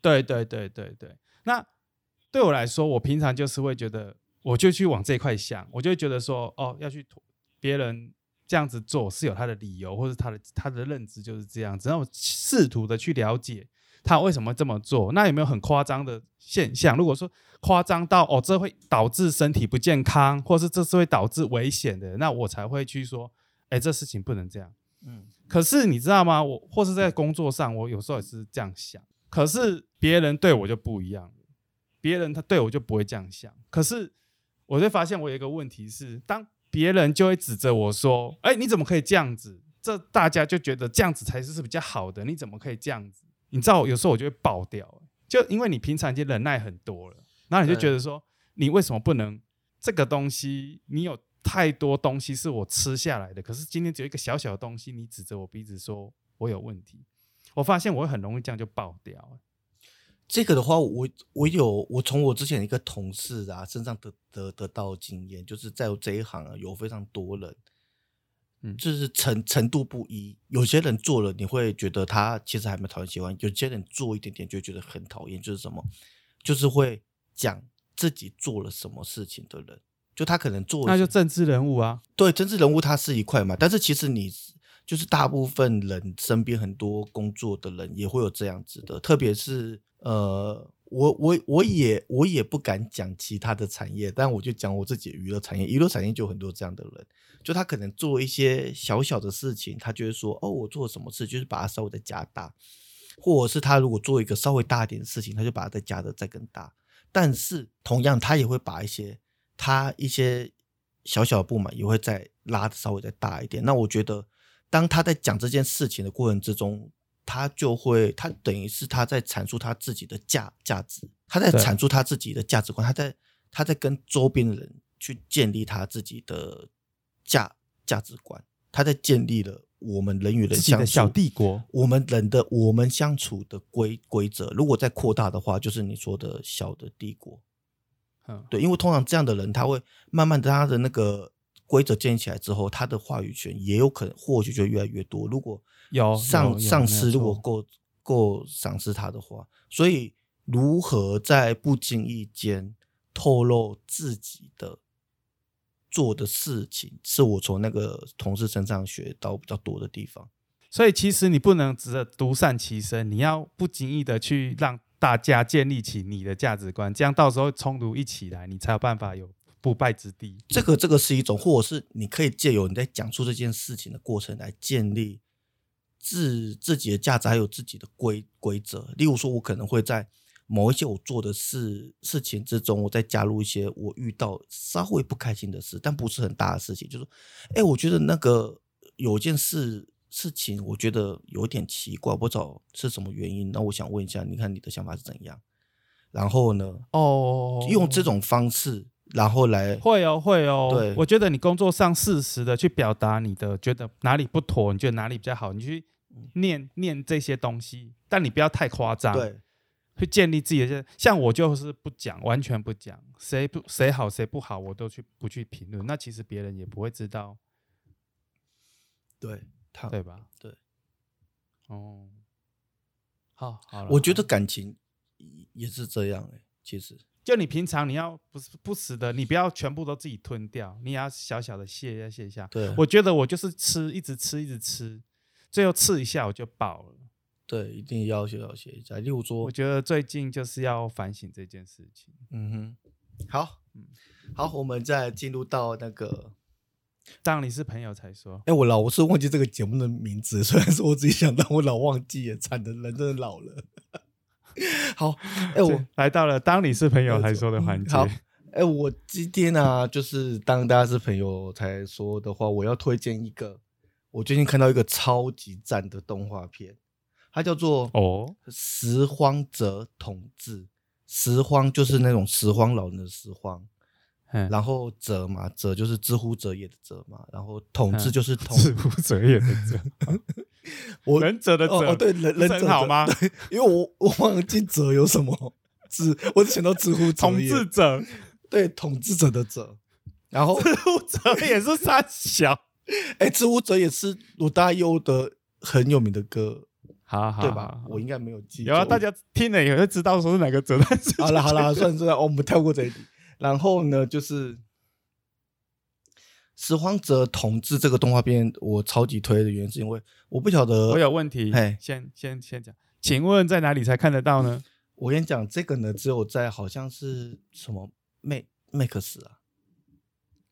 对对对对对，那对我来说，我平常就是会觉得我就去往这一块想，我就会觉得说，哦，要去别人这样子做是有他的理由，或者他的他的认知就是这样子，然后试图的去了解他为什么这么做。那有没有很夸张的现象？如果说夸张到哦，这会导致身体不健康，或是这是会导致危险的，那我才会去说，哎，这事情不能这样。嗯，可是你知道吗？我或是在工作上，我有时候也是这样想。可是别人对我就不一样，别人他对我就不会这样想。可是我就发现，我有一个问题是，当别人就会指责我说：“哎，你怎么可以这样子？”这大家就觉得这样子才是是比较好的。你怎么可以这样子？你知道，有时候我就会爆掉，就因为你平常已经忍耐很多了，然后你就觉得说，你为什么不能这个东西？你有太多东西是我吃下来的，可是今天只有一个小小的东西，你指着我鼻子说我有问题。我发现我会很容易这样就爆掉。这个的话，我我有我从我之前一个同事啊身上得得得到经验，就是在这一行啊有非常多人，嗯，就是程程度不一。有些人做了你会觉得他其实还没讨厌喜欢，有些人做一点点就觉得很讨厌。就是什么，就是会讲自己做了什么事情的人，就他可能做那就政治人物啊，对，政治人物他是一块嘛，但是其实你。就是大部分人身边很多工作的人也会有这样子的，特别是呃，我我我也我也不敢讲其他的产业，但我就讲我自己娱乐产业，娱乐产业就很多这样的人，就他可能做一些小小的事情，他就会说哦，我做了什么事，就是把它稍微的加大，或者是他如果做一个稍微大一点的事情，他就把它再加的再更大，但是同样他也会把一些他一些小小的不满也会再拉的稍微再大一点，那我觉得。当他在讲这件事情的过程之中，他就会，他等于是他在阐述他自己的价价值，他在阐述他自己的价值观，他在他在跟周边的人去建立他自己的价价值观，他在建立了我们人与人相处的小帝国，我们人的我们相处的规规则，如果再扩大的话，就是你说的小的帝国。嗯，对，因为通常这样的人，他会慢慢的他的那个。规则建立起来之后，他的话语权也有可能或许就越来越多。如果有上上司如果够够赏识他的话，所以如何在不经意间透露自己的做的事情，是我从那个同事身上学到比较多的地方。所以其实你不能只独善其身，你要不经意的去让大家建立起你的价值观，这样到时候冲突一起来，你才有办法有。不败之地，这个这个是一种，或者是你可以借由你在讲述这件事情的过程来建立自自己的价值，还有自己的规规则。例如说，我可能会在某一些我做的事事情之中，我再加入一些我遇到稍微不开心的事，但不是很大的事情。就是，哎，我觉得那个有件事事情，我觉得有点奇怪，不知道是什么原因。那我想问一下，你看你的想法是怎样？然后呢？哦，用这种方式。然后来会哦会哦，对，我觉得你工作上适时的去表达你的觉得哪里不妥，你觉得哪里比较好，你去念念这些东西，但你不要太夸张，对，去建立自己的。像我就是不讲，完全不讲，谁不谁好谁不好，我都去不去评论。那其实别人也不会知道，对，他对吧？对，哦，好，好我觉得感情也是这样哎，其实。就你平常你要不是不死的，你不要全部都自己吞掉，你也要小小的卸一下卸一下。对，我觉得我就是吃，一直吃，一直吃，最后吃一下我就饱了。对，一定要卸要卸一下。例如说，我觉得最近就是要反省这件事情。嗯哼，好，嗯，好，我们再进入到那个，当你是朋友才说。哎，我老我是忘记这个节目的名字，[LAUGHS] 虽然说我自己想到，我老忘记，惨的人真的老了。[LAUGHS] 好，哎，我来到了当你是朋友才说的环节。好，哎，我今天呢，就是当大家是朋友才说的话，我要推荐一个，我最近看到一个超级赞的动画片，它叫做哦《拾荒者统治》。拾荒就是那种拾荒老人的拾荒，然后者嘛，者就是知乎者也的者嘛，然后统治就是统知乎者也的者。[LAUGHS] 我忍者的者，对忍忍者好吗？对，因为我我忘记者有什么知，我只想到知乎统治者，对统治者的者，然后知乎者也是三小，哎，知乎者也是罗大佑的很有名的歌，好好对吧？我应该没有记，然后，大家听了也会知道说是哪个者。好了好 [LAUGHS] 了，算了算了，我们跳过这一题。然后呢，就是《拾荒者统治》这个动画片，我超级推的原因是因为我不晓得，我有问题哎，先先先讲，请问在哪里才看得到呢？我跟你讲，这个呢，只有在好像是什么 Max Max 啊，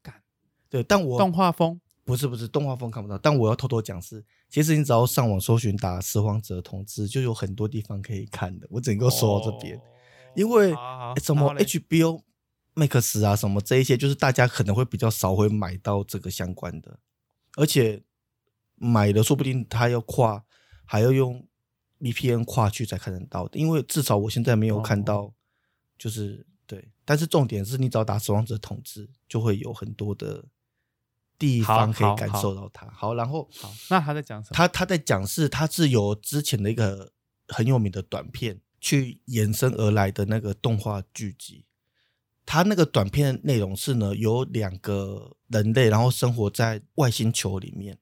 干对，但我动画风不是不是动画风看不到，但我要偷偷讲是，其实你只要上网搜寻打《拾荒者统治》，就有很多地方可以看的。我只能够说到这边，哦因为什么 HBO Max 啊，什么这一些，就是大家可能会比较少会买到这个相关的，而且买的说不定他要跨，还要用 VPN 跨去才看得到的。因为至少我现在没有看到，就是、对。但是重点是你只要打《死亡者统治》，就会有很多的地方可以感受到它。好，然后好，那他在讲什么？他他在讲是他是由之前的一个很有名的短片去延伸而来的那个动画剧集。他那个短片内容是呢，有两个人类，然后生活在外星球里面，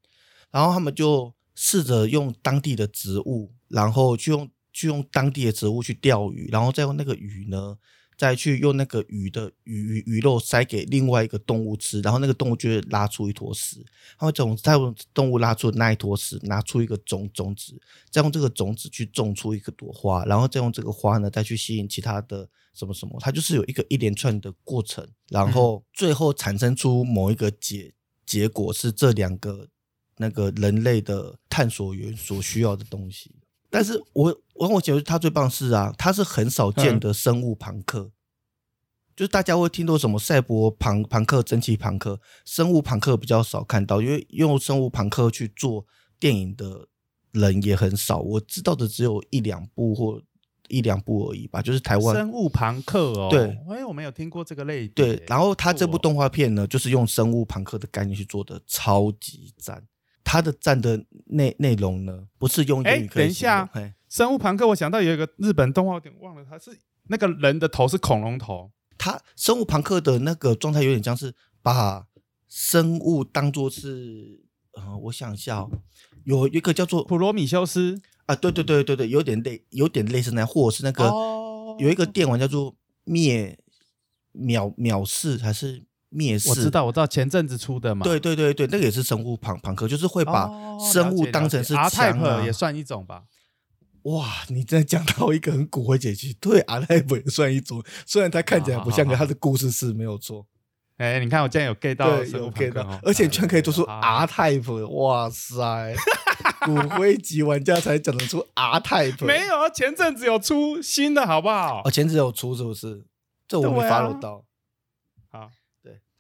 然后他们就试着用当地的植物，然后去用去用当地的植物去钓鱼，然后再用那个鱼呢，再去用那个鱼的鱼鱼鱼肉塞给另外一个动物吃，然后那个动物就会拉出一坨屎，它会从再用动物拉出的那一坨屎拿出一个种种子，再用这个种子去种出一个朵花，然后再用这个花呢再去吸引其他的什么什么，它就是有一个一连串的过程，然后最后产生出某一个结结果是这两个那个人类的探索员所需要的东西。但是我我我觉得他最棒是啊，他是很少见的生物朋克。就是大家会听到什么赛博朋朋克、蒸汽朋克、生物朋克比较少看到，因为用生物朋克去做电影的人也很少。我知道的只有一两部或一两部而已吧，就是台湾生物朋克哦，对，哎，我没有听过这个类别。对。然后他这部动画片呢，就是用生物朋克的概念去做的，超级赞。它的站的内内容呢，不是用言语哎可以等一下形容嘿。生物朋克，我想到有一个日本动画，我有点忘了，它是那个人的头是恐龙头，他生物朋克的那个状态有点像是把生物当做是，呃，我想一下、哦，有一个叫做普罗米修斯？啊，对对对对对，有点类，有点类似那样，或者是那个、哦。有一个电玩叫做灭秒秒视还是灭世？我知道，我知道前阵子出的嘛，对对对对，那个也是生物朋朋克，就是会哦，把生物当成是 type 啊也。算一种吧。哇，你真的讲到一个很骨灰解析，对，R type 也算一种，虽然它看起来不像，好好好可它的故事是没有错。哎，你看我竟然有 get 到对，有 get 到而且你居然可以做出好 R type，哇塞，骨灰级玩家才讲得出 R type，没有啊，前阵子有出新的好不好哦，？前阵子有出是不是？这我没 follow 到。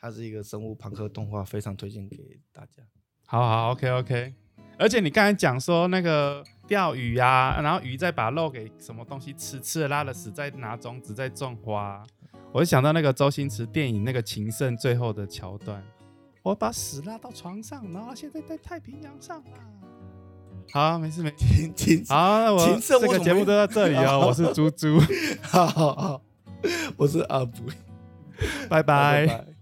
它是一个生物朋克动画，非常推荐给大家。好好，OK OK。而且你刚才讲说那个钓鱼啊，然后鱼再把肉给什么东西吃，吃了拉了屎，再拿种子再种花，我就想到那个周星驰电影那个《情圣》最后的桥段，我把屎拉到床上，然后现在在太平洋上啦。好，没事没事。请请，好，那我这个节目就到这里哦。[LAUGHS] 我是猪猪，好好好，我是阿布，拜拜。拜拜